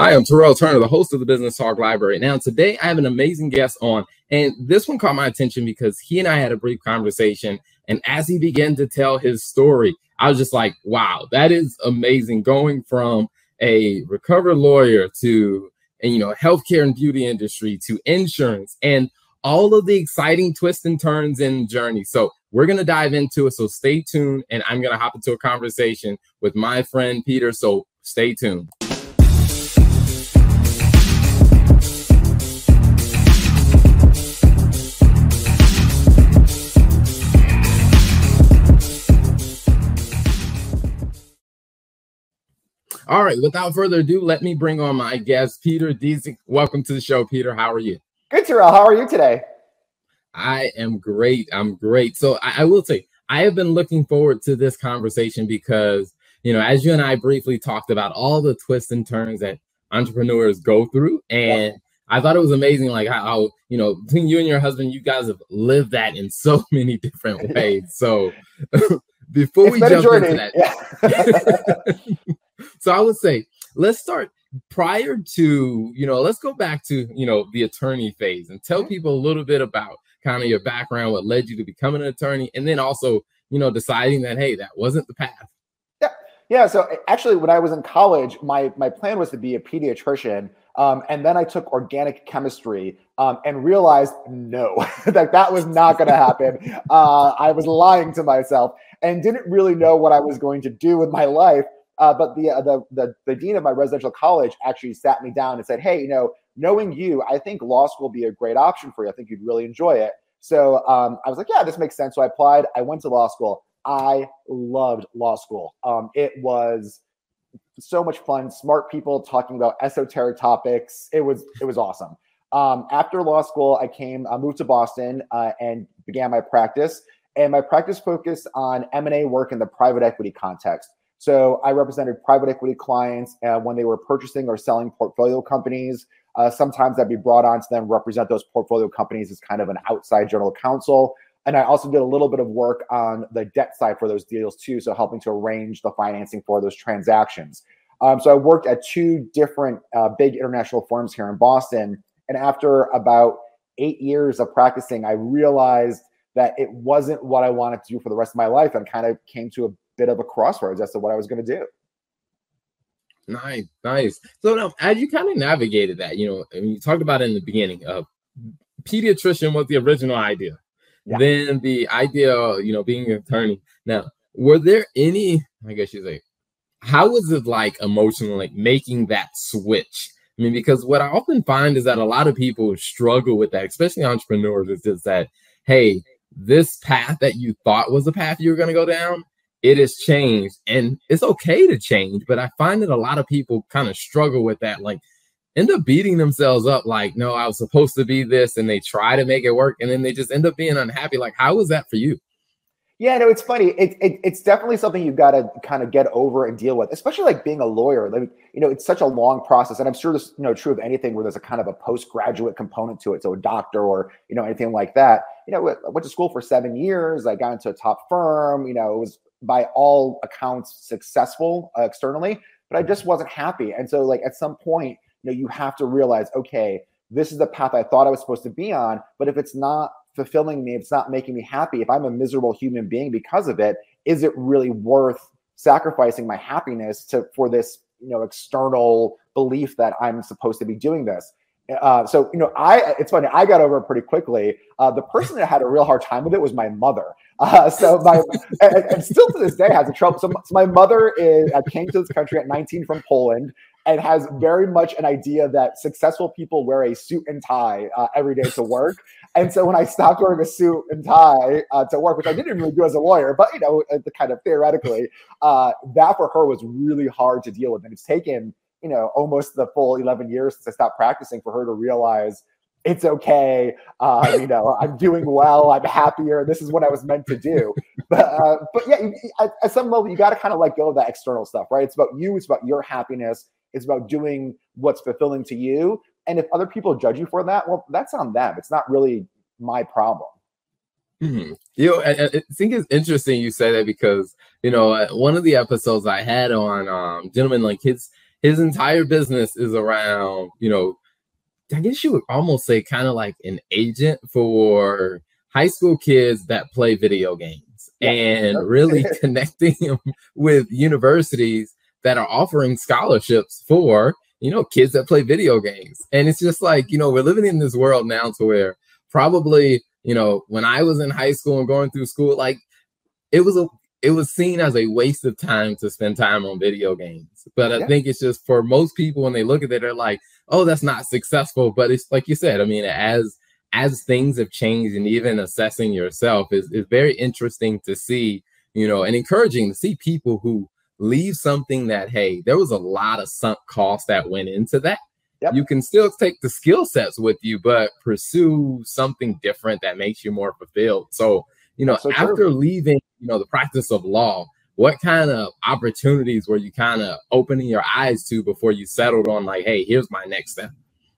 Hi, I'm Terrell Turner, the host of the Business Talk Library. Now, today I have an amazing guest on, and this one caught my attention because he and I had a brief conversation. And as he began to tell his story, I was just like, wow, that is amazing. Going from a recovered lawyer to, and, you know, healthcare and beauty industry to insurance and all of the exciting twists and turns in journey. So we're going to dive into it. So stay tuned, and I'm going to hop into a conversation with my friend Peter. So stay tuned. All right, without further ado, let me bring on my guest, Peter Dziedzic. Welcome to the show, Peter. How are you? Good, Terrell. How are you today? I am great. I'm great. So I, I will say, I have been looking forward to this conversation because, you know, as you and I briefly talked about all the twists and turns that entrepreneurs go through, and yeah. I thought it was amazing, like how, you know, between you and your husband, you guys have lived that in so many different ways. So before it's we jump into that, yeah. so I would say let's start prior to you know let's go back to you know the attorney phase and tell people a little bit about kind of your background what led you to becoming an attorney and then also you know deciding that hey that wasn't the path. Yeah. Yeah so actually when i was in college my my plan was to be a pediatrician um, and then i took organic chemistry um, and realized no that that was not going to happen. Uh, i was lying to myself and didn't really know what i was going to do with my life uh, but the, uh, the, the the dean of my residential college actually sat me down and said, "Hey, you know, knowing you, I think law school will be a great option for you. I think you'd really enjoy it." So um, I was like, "Yeah, this makes sense." So I applied. I went to law school. I loved law school. Um, it was so much fun. Smart people talking about esoteric topics. It was it was awesome. Um, after law school, I came, I moved to Boston uh, and began my practice. And my practice focused on M and A work in the private equity context. So I represented private equity clients uh, when they were purchasing or selling portfolio companies. Uh, sometimes I'd be brought on to them represent those portfolio companies as kind of an outside general counsel. And I also did a little bit of work on the debt side for those deals too, so helping to arrange the financing for those transactions. Um, so I worked at two different uh, big international firms here in Boston. And after about eight years of practicing, I realized that it wasn't what I wanted to do for the rest of my life and kind of came to a bit of a crossroads as to what I was going to do. Nice, nice. So now, as you kind of navigated that, you know, I mean, you talked about in the beginning. Of pediatrician was the original idea. Yeah. Then the idea, you know, being an attorney. Now, were there any? I guess you say, how was it like emotionally, like making that switch? I mean, because what I often find is that a lot of people struggle with that, especially entrepreneurs. Is just that, hey, this path that you thought was the path you were going to go down it has changed and it's okay to change but i find that a lot of people kind of struggle with that like end up beating themselves up like no i was supposed to be this and they try to make it work and then they just end up being unhappy like how was that for you yeah, no, it's funny. It, it, it's definitely something you've got to kind of get over and deal with, especially like being a lawyer. Like, you know, it's such a long process, and I'm sure this, you know, true of anything where there's a kind of a postgraduate component to it. So a doctor or you know anything like that. You know, I went to school for seven years. I got into a top firm. You know, it was by all accounts successful uh, externally, but I just wasn't happy. And so, like at some point, you know, you have to realize, okay, this is the path I thought I was supposed to be on. But if it's not fulfilling me, if it's not making me happy, if I'm a miserable human being because of it, is it really worth sacrificing my happiness to for this, you know, external belief that I'm supposed to be doing this? Uh, so you know, I it's funny. I got over it pretty quickly. Uh, the person that had a real hard time with it was my mother. Uh, so my and, and, still to this day has a trouble. So, my mother is uh, came to this country at 19 from Poland and has very much an idea that successful people wear a suit and tie uh, every day to work. And so when I stopped wearing a suit and tie uh, to work, which I didn't really do as a lawyer, but you know, uh, kind of theoretically, uh, that for her was really hard to deal with. And it's taken you know almost the full 11 years since I stopped practicing for her to realize it's okay. Uh, you know, I'm doing well. I'm happier. This is what I was meant to do. But uh, but yeah, at, at some level, you got to kind of let go of that external stuff, right? It's about you. It's about your happiness. It's about doing what's fulfilling to you. And if other people judge you for that, well, that's on them. It's not really my problem. Mm-hmm. You know, I, I, think it's interesting you say that because you know one of the episodes I had on um, gentlemen like his his entire business is around, you know, I guess you would almost say kind of like an agent for high school kids that play video games yeah. and really connecting them with universities that are offering scholarships for you know kids that play video games and it's just like you know we're living in this world now to where probably you know when i was in high school and going through school like it was a it was seen as a waste of time to spend time on video games. But I yeah. think it's just for most people when they look at it, they're like, "Oh, that's not successful." But it's like you said. I mean, as as things have changed, and even assessing yourself is is very interesting to see. You know, and encouraging to see people who leave something that hey, there was a lot of sunk cost that went into that. Yep. You can still take the skill sets with you, but pursue something different that makes you more fulfilled. So you know, so after true. leaving, you know, the practice of law, what kind of opportunities were you kind of opening your eyes to before you settled on like, hey, here's my next step?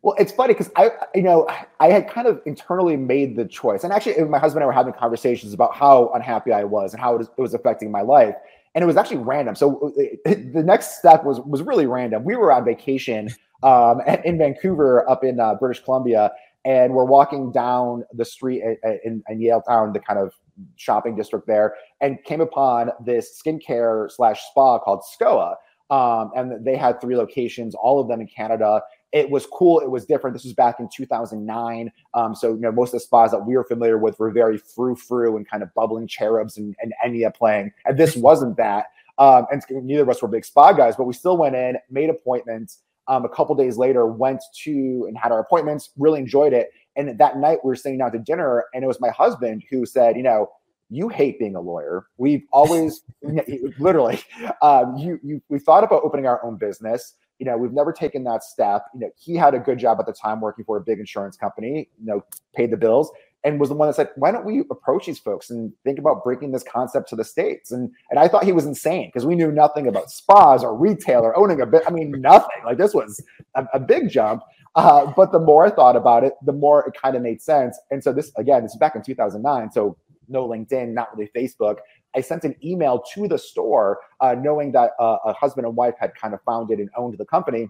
Well, it's funny because I, you know, I had kind of internally made the choice, and actually, my husband and I were having conversations about how unhappy I was and how it was, it was affecting my life, and it was actually random. So the next step was was really random. We were on vacation um, in Vancouver, up in uh, British Columbia, and we're walking down the street in, in Yaletown, the kind of shopping district there and came upon this skincare slash spa called Skoah. Um, and they had three locations, all of them in Canada. It was cool. It was different. This was back in 2009. Um, so, you know, most of the spas that we were familiar with were very frou frou and kind of bubbling cherubs and, and Enya playing. And this wasn't that. Um, and neither of us were big spa guys, but we still went in, made appointments. Um, a couple days later, went to and had our appointments, really enjoyed it. And that night we were sitting down to dinner, and it was my husband who said, you know, you hate being a lawyer. We've always, literally, um, you, you, we thought about opening our own business. You know, we've never taken that step. You know, he had a good job at the time working for a big insurance company. You know, paid the bills and was the one that said, "Why don't we approach these folks and think about bringing this concept to the states?" And and I thought he was insane because we knew nothing about spas or retail or owning a bit. I mean, nothing. Like this was a, a big jump. Uh, but the more I thought about it, the more it kind of made sense. And so this again, this is back in 2009. So no LinkedIn, not really Facebook. I sent an email to the store, uh, knowing that uh, a husband and wife had kind of founded and owned the company,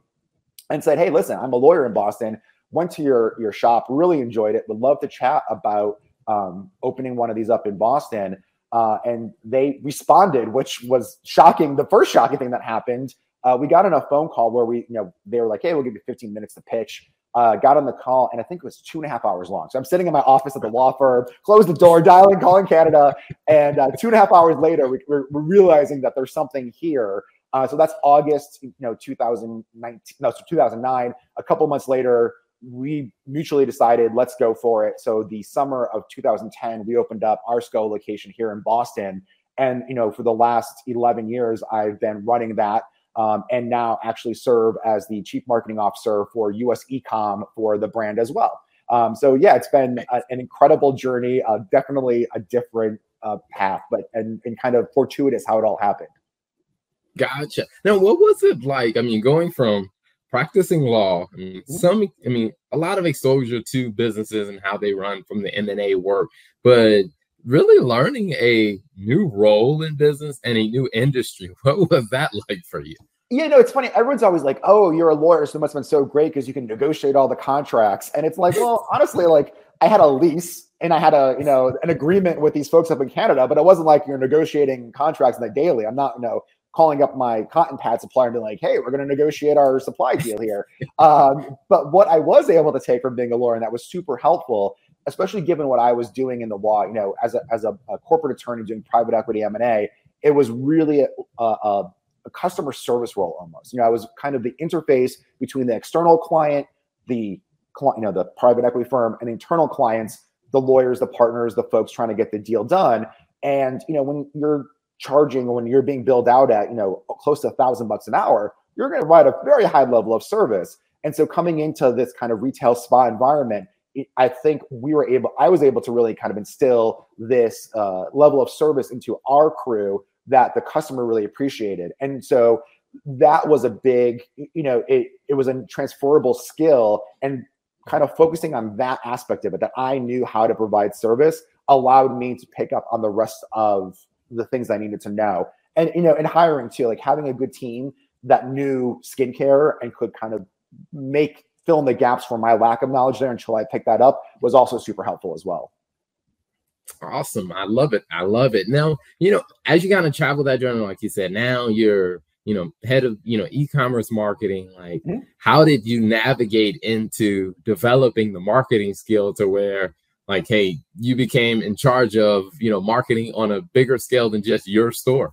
and said, "Hey, listen, I'm a lawyer in Boston. Went to your your shop, really enjoyed it. Would love to chat about um, opening one of these up in Boston." Uh, and they responded, which was shocking. The first shocking thing that happened uh, we got on a phone call where we, you know, they were like, "Hey, we'll give you 15 minutes to pitch." Uh, got on the call, and I think it was two and a half hours long. So I'm sitting in my office at the law firm, close the door, dialing, calling Canada, and uh, two and a half hours later, we, are realizing that there's something here. Uh, so that's August, you know, 2019, no, so 2009. A couple months later, we mutually decided let's go for it. So the summer of 2010, we opened up our Skoah location here in Boston, and you know, for the last 11 years, I've been running that um, and now actually serve as the chief marketing officer for US Ecom for the brand as well. Um, so yeah, it's been a, an incredible journey, uh, definitely a different uh, path, but and, and kind of fortuitous how it all happened. Gotcha. Now, what was it like? I mean, going from practicing law, I mean, mm-hmm. some, I mean, a lot of exposure to businesses and how they run from the M and A work, but really learning a new role in business and a new industry. What was that like for you? Yeah, no, it's funny. Everyone's always like, "Oh, you're a lawyer, so it must have been so great because you can negotiate all the contracts." And it's like, well, honestly, like I had a lease and I had a you know an agreement with these folks up in Canada, but it wasn't like you're negotiating contracts like daily. I'm not you know calling up my cotton pad supplier and being like, "Hey, we're going to negotiate our supply deal here." um, but what I was able to take from being a lawyer, and that was super helpful, especially given what I was doing in the law, you know, as a, as a, a corporate attorney doing private equity M&A, it was really a, a, a, customer service role almost. You know, I was kind of the interface between the external client, the you know, the private equity firm and internal clients, the lawyers, the partners, the folks trying to get the deal done. And, you know, when you're charging, when you're being billed out at, you know, close to a thousand bucks an hour, you're going to provide a very high level of service. And so coming into this kind of retail spa environment, I think we were able, I was able to really kind of instill this uh, level of service into our crew that the customer really appreciated. And so that was a big, you know, it, it was a transferable skill and kind of focusing on that aspect of it that I knew how to provide service allowed me to pick up on the rest of the things I needed to know. And, you know, in hiring too, like having a good team that knew skincare and could kind of make fill in the gaps for my lack of knowledge there until I picked that up was also super helpful as well. Awesome. I love it. I love it. Now, you know, as you kind of travel that journey, like you said, now you're, you know, head of, you know, e-commerce marketing. Like, mm-hmm. how did you navigate into developing the marketing skill to where like, hey, you became in charge of, you know, marketing on a bigger scale than just your store?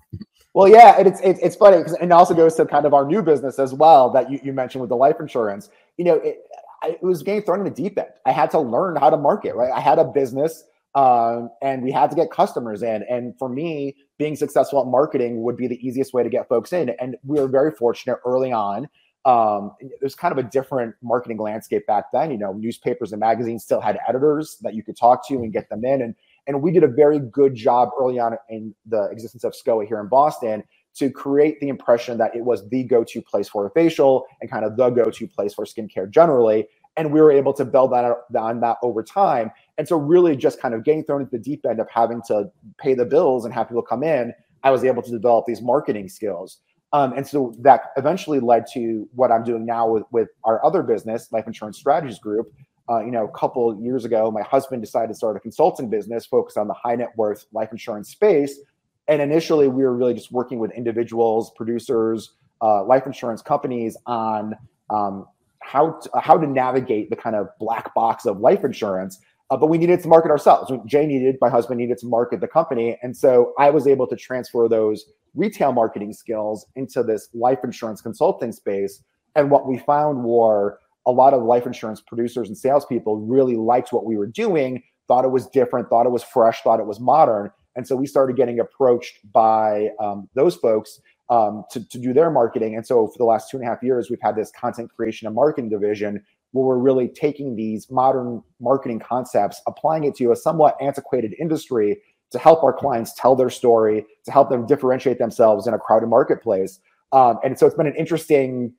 Well, yeah, it's it's, it's funny because it also goes to kind of our new business as well that you, you mentioned with the life insurance. You know, it, it was getting thrown in the deep end. I had to learn how to market, right? I had a business um, and we had to get customers in. And for me, being successful at marketing would be the easiest way to get folks in. And we were very fortunate early on. Um, there's kind of a different marketing landscape back then. You know, newspapers and magazines still had editors that you could talk to and get them in. And and we did a very good job early on in the existence of Skoah here in Boston to create the impression that it was the go-to place for a facial and kind of the go-to place for skincare generally. And we were able to build that on that over time. And so really just kind of getting thrown into the deep end of having to pay the bills and have people come in, I was able to develop these marketing skills. Um, and so that eventually led to what I'm doing now with, with our other business, Life Insurance Strategies Group. Uh, you know, a couple years ago, my husband decided to start a consulting business focused on the high net worth life insurance space. And initially, we were really just working with individuals, producers, uh, life insurance companies on um, how to, how to navigate the kind of black box of life insurance uh, but we needed to market ourselves. Jay needed, my husband needed to market the company. And so I was able to transfer those retail marketing skills into this life insurance consulting space. And what we found were a lot of life insurance producers and salespeople really liked what we were doing, thought it was different, thought it was fresh, thought it was modern. And so we started getting approached by um, those folks um, to, to do their marketing. And so for the last two and a half years, we've had this content creation and marketing division where we're really taking these modern marketing concepts, applying it to a somewhat antiquated industry to help our clients tell their story, to help them differentiate themselves in a crowded marketplace. Um, and so it's been an interesting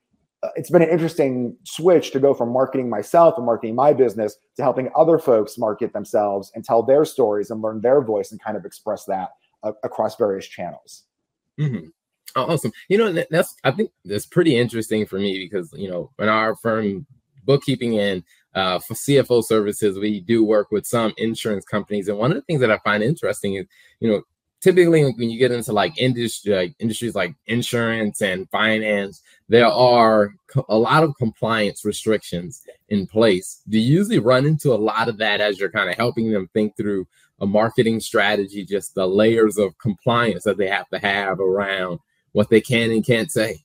it's been an interesting switch to go from marketing myself and marketing my business to helping other folks market themselves and tell their stories and learn their voice and kind of express that uh, across various channels. Mm-hmm. awesome. You know, that's I think that's pretty interesting for me because you know in our firm bookkeeping and uh, for CFO services, we do work with some insurance companies. And one of the things that I find interesting is, you know, typically when you get into like industry, like industries like insurance and finance, there are a lot of compliance restrictions in place. Do you usually run into a lot of that as you're kind of helping them think through a marketing strategy, just the layers of compliance that they have to have around what they can and can't say?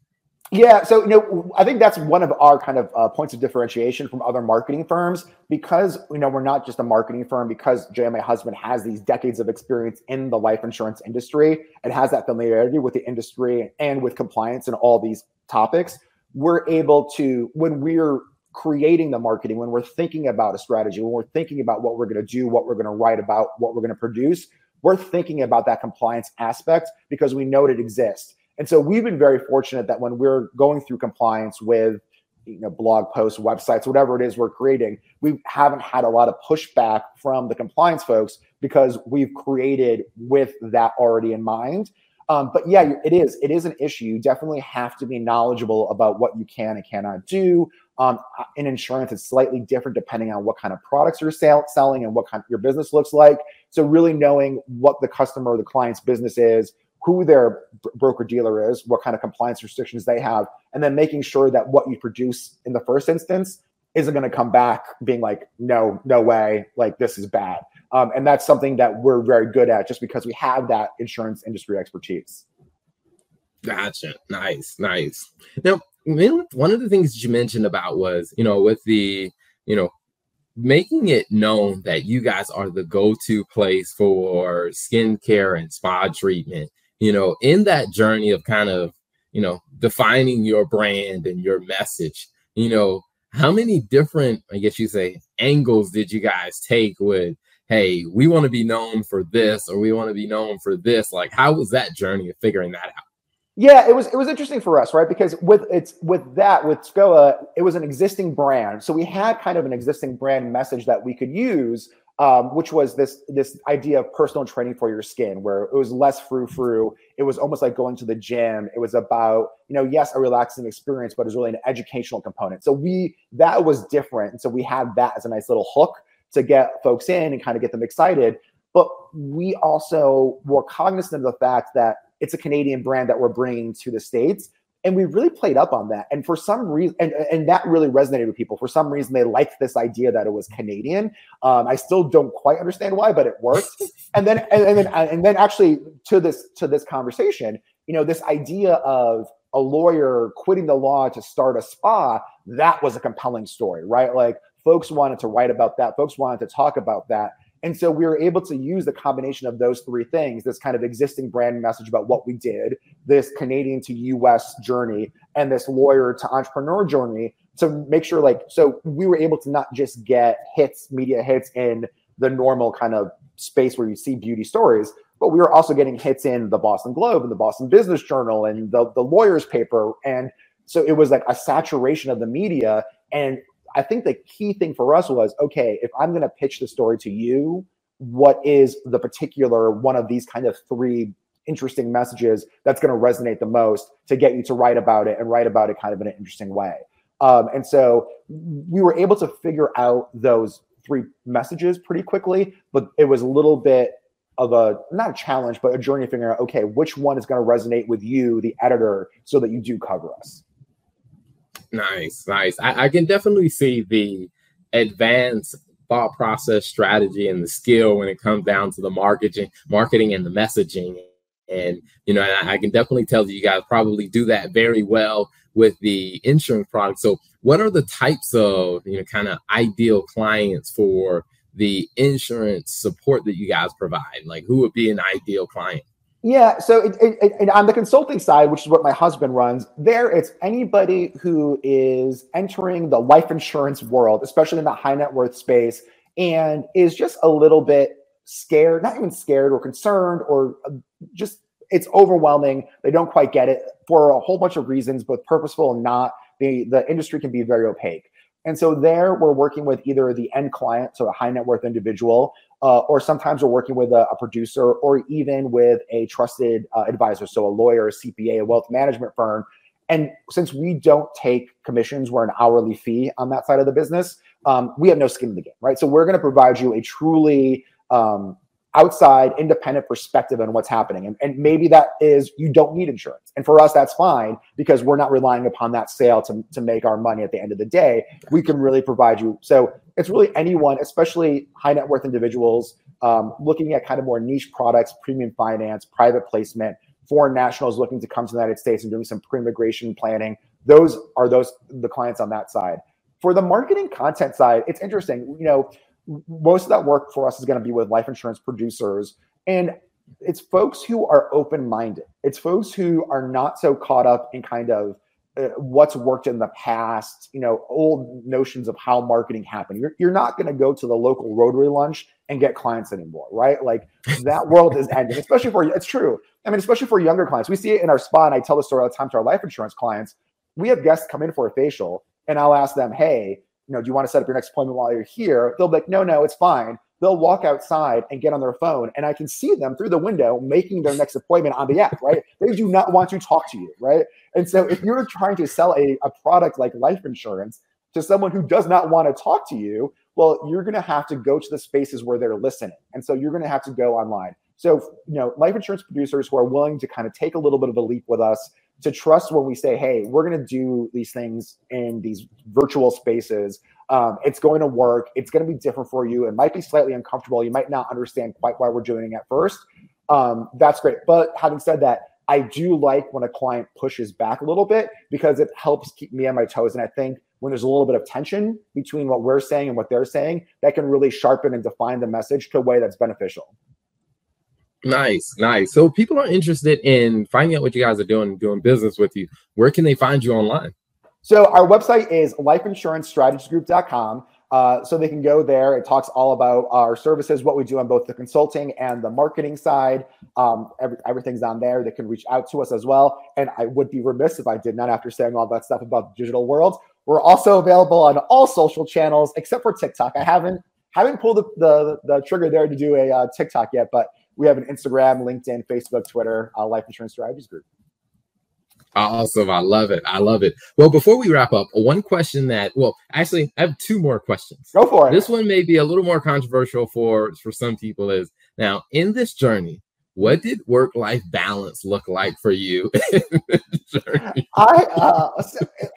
Yeah, so you know, I think that's one of our kind of uh, points of differentiation from other marketing firms because you know we're not just a marketing firm. Because Jay, my husband, has these decades of experience in the life insurance industry and has that familiarity with the industry and with compliance and all these topics. We're able to when we're creating the marketing, when we're thinking about a strategy, when we're thinking about what we're going to do, what we're going to write about, what we're going to produce, we're thinking about that compliance aspect because we know it exists and so we've been very fortunate that when we're going through compliance with you know blog posts, websites, whatever it is we're creating, we haven't had a lot of pushback from the compliance folks because we've created with that already in mind. Um, but yeah, it is. It is an issue. You definitely have to be knowledgeable about what you can and cannot do. Um, in insurance, it's slightly different depending on what kind of products you're sell- selling and what kind of your business looks like. So really knowing what the customer or the client's business is, who their broker dealer is, what kind of compliance restrictions they have, and then making sure that what you produce in the first instance isn't going to come back being like, no, no way, like this is bad. Um, and that's something that we're very good at just because we have that insurance industry expertise. Gotcha. Nice, nice. Now, one of the things you mentioned about was, you know, with the, you know, making it known that you guys are the go-to place for skincare and spa treatment you know, in that journey of kind of, you know, defining your brand and your message, you know, how many different, I guess you say, angles did you guys take with, hey, we want to be known for this or we want to be known for this? Like, how was that journey of figuring that out? Yeah, it was it was interesting for us, right? Because with it's with that with Skoah, it was an existing brand, so we had kind of an existing brand message that we could use um, which was this this idea of personal training for your skin, where it was less frou frou. It was almost like going to the gym. It was about you know yes a relaxing experience, but it was really an educational component. So we that was different, and so we had that as a nice little hook to get folks in and kind of get them excited. But we also were cognizant of the fact that it's a Canadian brand that we're bringing to the states and we really played up on that. And for some reason and, and that really resonated with people. For some reason they liked this idea that it was canadian. Um, i still don't quite understand why but it worked. And then and, and, then and then actually to this to this conversation you know this idea of a lawyer quitting the law to start a spa that was a compelling story right? Like folks wanted to write about that. Folks wanted to talk about that. And so we were able to use the combination of those three things this kind of existing brand message about what we did, this Canadian to US journey, and this lawyer to entrepreneur journey to make sure, like, so we were able to not just get hits, media hits in the normal kind of space where you see beauty stories, but we were also getting hits in the Boston Globe and the Boston Business Journal and the, the lawyer's paper. And so it was like a saturation of the media. And I think the key thing for us was okay, if I'm going to pitch the story to you, what is the particular one of these kind of three interesting messages that's going to resonate the most to get you to write about it and write about it kind of in an interesting way? Um, and so we were able to figure out those three messages pretty quickly, but it was a little bit of a not a challenge, but a journey of figuring out okay, which one is going to resonate with you, the editor, so that you do cover us. Nice, nice. I, I can definitely see the advanced thought process strategy and the skill when it comes down to the marketing, marketing and the messaging. And you know, I, I can definitely tell that you guys probably do that very well with the insurance product. So, what are the types of you know kind of ideal clients for the insurance support that you guys provide? Like, who would be an ideal client? Yeah. So it, it, it, on the consulting side, which is what my husband runs, there it's anybody who is entering the life insurance world, especially in the high net worth space, and is just a little bit scared, not even scared or concerned, or uh, just it's overwhelming. They don't quite get it for a whole bunch of reasons, both purposeful and not. The, the industry can be very opaque. And so there we're working with either the end client, so a high net worth individual, uh, or sometimes we're working with a, a, producer or even with a trusted uh, advisor, so a lawyer, a CPA, a wealth management firm. And since we don't take commissions, we're an hourly fee on that side of the business. Um, we have no skin in the game, right? So we're going to provide you a truly um, outside independent perspective on what's happening. And, and maybe that is you don't need insurance. And for us, that's fine because we're not relying upon that sale to, to make our money at the end of the day. We can really provide you. So it's really anyone, especially high net worth individuals, um, looking at kind of more niche products, premium finance, private placement, foreign nationals looking to come to the United States and doing some pre-immigration planning. Those are those the clients on that side. For the marketing content side, it's interesting. You know, most of that work for us is going to be with life insurance producers. And it's folks who are open-minded. It's folks who are not so caught up in kind of uh, what's worked in the past you know old notions of how marketing happened. You're, you're not going to go to the local rotary lunch and get clients anymore right? Like that world is ending especially for it's true. I mean especially for younger clients. We see it in our spa and i tell the story all the time to our life insurance clients. We have guests come in for a facial and i'll ask them hey know, do you want to set up your next appointment while you're here? They'll be like, no, no, it's fine. They'll walk outside and get on their phone, and I can see them through the window making their next appointment on the app, right? they do not want to talk to you, right? And so if you're trying to sell a, a product like life insurance to someone who does not want to talk to you, well, you're going to have to go to the spaces where they're listening. And so you're going to have to go online. So, you know, life insurance producers who are willing to kind of take a little bit of a leap with us to trust when we say, hey, we're going to do these things in these virtual spaces. Um, it's going to work. It's going to be different for you. It might be slightly uncomfortable. You might not understand quite why we're doing it at first. Um, that's great. But having said that, I do like when a client pushes back a little bit because it helps keep me on my toes. And I think when there's a little bit of tension between what we're saying and what they're saying, that can really sharpen and define the message to a way that's beneficial. Nice, nice. So people are interested in finding out what you guys are doing, doing business with you. Where can they find you online? So our website is lifeinsurancestrategiesgroup.com. Uh, so they can go there. It talks all about our services, what we do on both the consulting and the marketing side. Um, every, everything's on there. They can reach out to us as well. And I would be remiss if I did not after saying all that stuff about the digital world. We're also available on all social channels except for TikTok. I haven't Haven't pulled the, the, the trigger there to do a uh, TikTok yet, but we have an Instagram, LinkedIn, Facebook, Twitter, uh, Life Insurance Strategies Group. Awesome. I love it. I love it. Well, before we wrap up, one question that, well, actually, I have two more questions. Go for it. This one may be a little more controversial for, for some people is now in this journey, what did work life balance look like for you? I uh,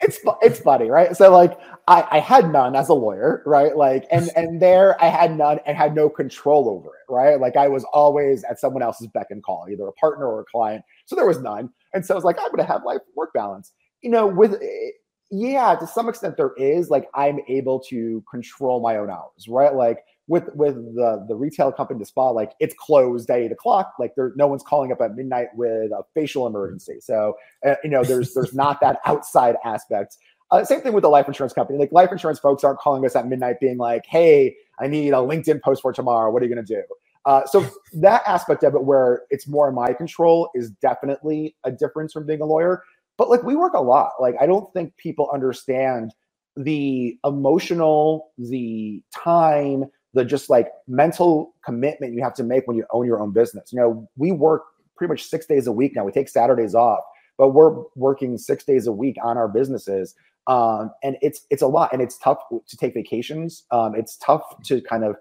it's it's funny, right? So like I, I had none as a lawyer, right? Like and and there I had none and had no control over it, right? Like I was always at someone else's beck and call, either a partner or a client. So there was none, and so I was like, I'm going to have life work balance. You know, with eh, yeah, to some extent there is like I'm able to control my own hours, right? Like with with the the retail company, the spa, like it's closed at eight o'clock. Like there, no one's calling up at midnight with a facial emergency. So uh, you know, there's there's not that outside aspect. Uh, same thing with the life insurance company. Like life insurance folks aren't calling us at midnight, being like, "Hey, I need a LinkedIn post for tomorrow. What are you going to do?" Uh, so that aspect of it, where it's more in my control, is definitely a difference from being a lawyer. But like we work a lot. Like I don't think people understand the emotional, the time, the just like mental commitment you have to make when you own your own business. You know, we work pretty much six days a week now. We take Saturdays off, but we're working six days a week on our businesses. Um, and it's it's a lot, and it's tough to take vacations. Um, it's tough to kind of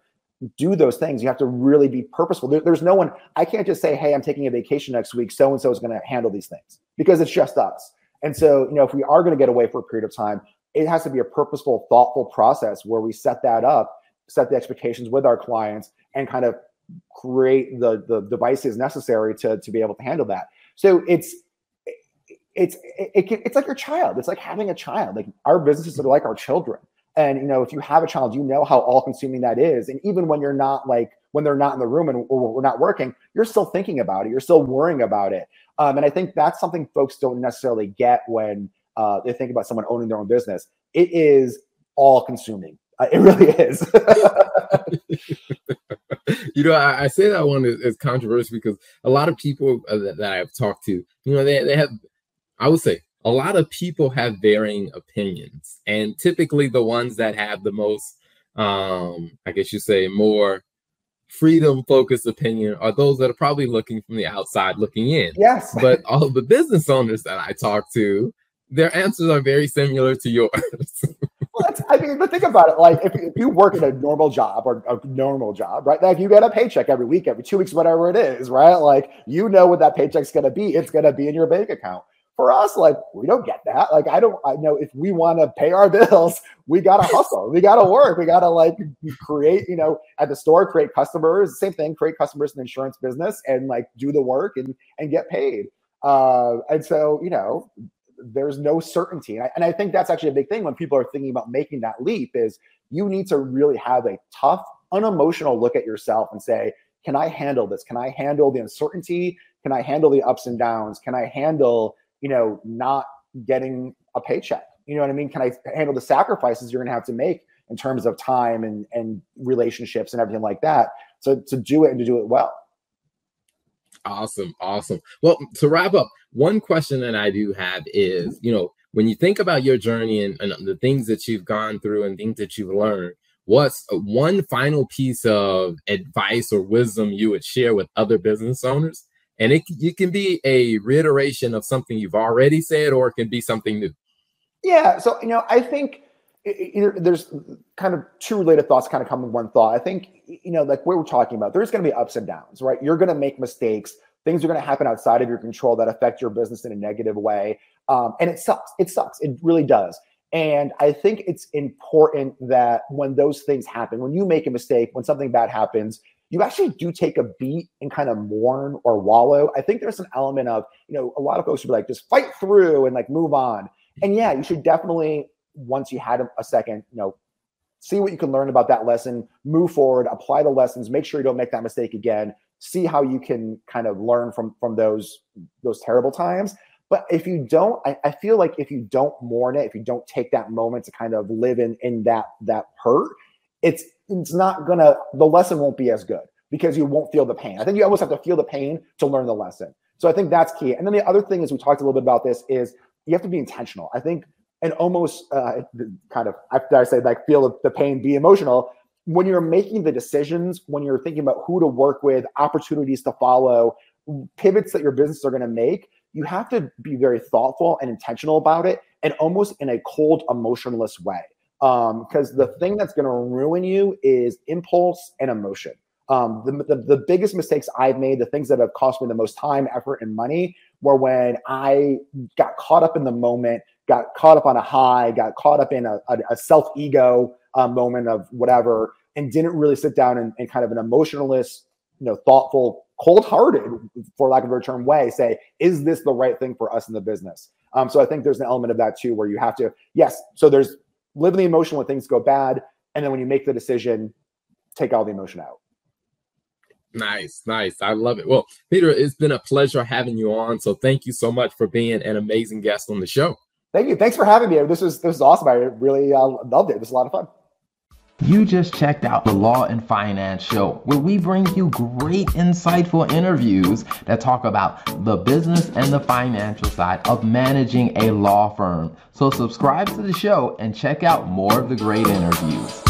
do those things. You have to really be purposeful. There, there's no one. I can't just say, "Hey, I'm taking a vacation next week. So and so is going to handle these things," because it's just us. And so, you know, if we are going to get away for a period of time, it has to be a purposeful, thoughtful process where we set that up set the expectations with our clients and kind of create the the devices necessary to to be able to handle that. So it's it's it, it, it's like your child. It's like having a child. Like our businesses are like our children. And you know if you have a child you know how all consuming that is. And even when you're not like when they're not in the room and we're not working you're still thinking about it. You're still worrying about it. Um, and i think that's something folks don't necessarily get when uh, they think about someone owning their own business. It is all consuming uh, it really is. you know, I, I, say that one is, is, controversial because a lot of people uh, that, that, I've talked to, you know, they, they have, I would say, a lot of people have varying opinions. And typically the ones that have the most, um, I guess you say, more freedom focused opinion are those that are probably looking from the outside looking in. Yes. But all the business owners that I talk to, their answers are very similar to yours. well, I mean, but think about it. Like, if, if you work at a normal job or a normal job, right? Like, you get a paycheck every week, every two weeks, whatever it is, right? Like, you know what that paycheck's going to be. It's going to be in your bank account. For us, like, we don't get that. Like, I don't, I know if we want to pay our bills, we got to hustle. we got to work. We got to, like, create, you know, at the store, create customers. Same thing, create customers in the insurance business and, like, do the work and, and get paid. Uh, and so, you know, there's no certainty. And I, and I think that's actually a big thing when people are thinking about making that leap is you need to really have a tough, unemotional look at yourself and say, can I handle this? Can I handle the uncertainty? Can I handle the ups and downs? Can I handle, you know, not getting a paycheck? You know what I mean? Can I handle the sacrifices you're going to have to make in terms of time and and relationships and everything like that? So to do it and to do it well. Awesome, awesome. Well, to wrap up, one question that I do have is, you know, when you think about your journey and, and the things that you've gone through and things that you've learned, what's one final piece of advice or wisdom you would share with other business owners? And it, it can be a reiteration of something you've already said, or it can be something new. Yeah. So, you know, I think there's kind of two related thoughts kind of come in one thought. I think, you know, like what we're talking about, there's going to be ups and downs, right? You're going to make mistakes. Things are going to happen outside of your control that affect your business in a negative way. Um, and it sucks. It sucks. It really does. And I think it's important that when those things happen, when you make a mistake, when something bad happens, you actually do take a beat and kind of mourn or wallow. I think there's an element of, you know, a lot of folks would be like, just fight through and like move on. And yeah, you should definitely once you had a second, you know, see what you can learn about that lesson, move forward, apply the lessons, make sure you don't make that mistake again, see how you can kind of learn from from those those terrible times. But if you don't, I, I feel like if you don't mourn it, if you don't take that moment to kind of live in in that that hurt, it's it's not gonna the lesson won't be as good because you won't feel the pain. I think you almost have to feel the pain to learn the lesson. So I think that's key. And then the other thing is we talked a little bit about this is you have to be intentional. I think and almost uh, kind of after I say like feel the pain, be emotional. when you're making the decisions, when you're thinking about who to work with, opportunities to follow, pivots that your business are going to make, you have to be very thoughtful and intentional about it and almost in a cold, emotionless way. Because um, the thing that's going to ruin you is impulse and emotion. Um, the, the, the biggest mistakes I've made, the things that have cost me the most time, effort, and money, were when I got caught up in the moment, got caught up on a high, got caught up in a, a, a self ego uh, moment of whatever, and didn't really sit down and, kind of an emotionalist, you know, thoughtful, cold hearted, for lack of a better term, way say, is this the right thing for us in the business? Um, so I think there's an element of that too, where you have to, yes, so there's live in the emotion when things go bad. And then when you make the decision, take all the emotion out. Nice, nice. I love it. Well, Peter, it's been a pleasure having you on. So thank you so much for being an amazing guest on the show. Thank you. Thanks for having me. This was this was awesome. I really uh, loved it. It was a lot of fun. You just checked out the Law and Finance Show, where we bring you great, insightful interviews that talk about the business and the financial side of managing a law firm. So, subscribe to the show and check out more of the great interviews.